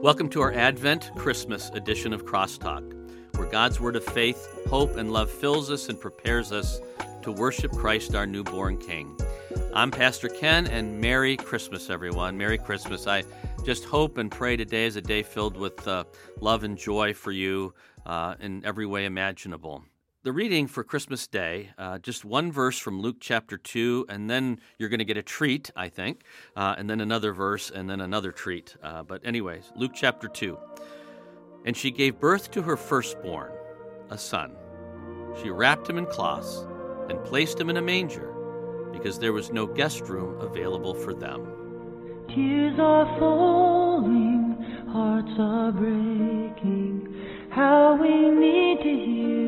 Welcome to our Advent Christmas edition of Crosstalk, where God's word of faith, hope, and love fills us and prepares us to worship Christ, our newborn King. I'm Pastor Ken, and Merry Christmas, everyone. Merry Christmas. I just hope and pray today is a day filled with uh, love and joy for you uh, in every way imaginable. The reading for Christmas Day, uh, just one verse from Luke chapter 2, and then you're going to get a treat, I think, uh, and then another verse, and then another treat. Uh, but, anyways, Luke chapter 2. And she gave birth to her firstborn, a son. She wrapped him in cloths and placed him in a manger because there was no guest room available for them. Tears are falling, hearts are breaking. How we need to hear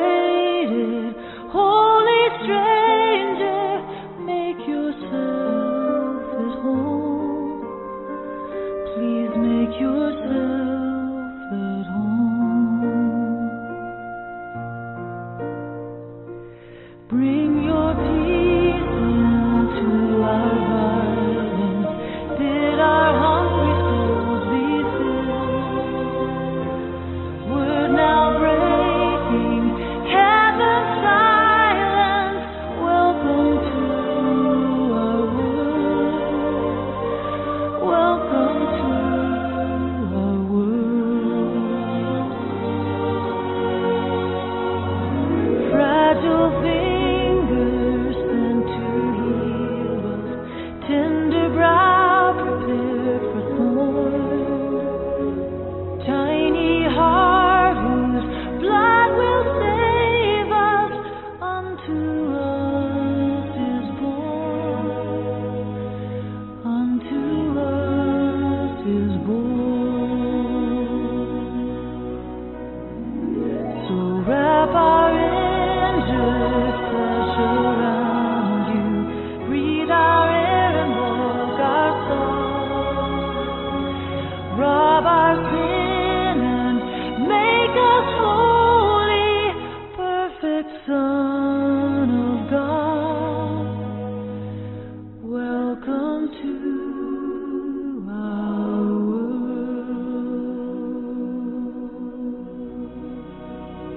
yourself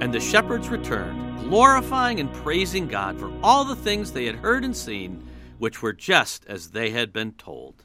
And the shepherds returned, glorifying and praising God for all the things they had heard and seen, which were just as they had been told.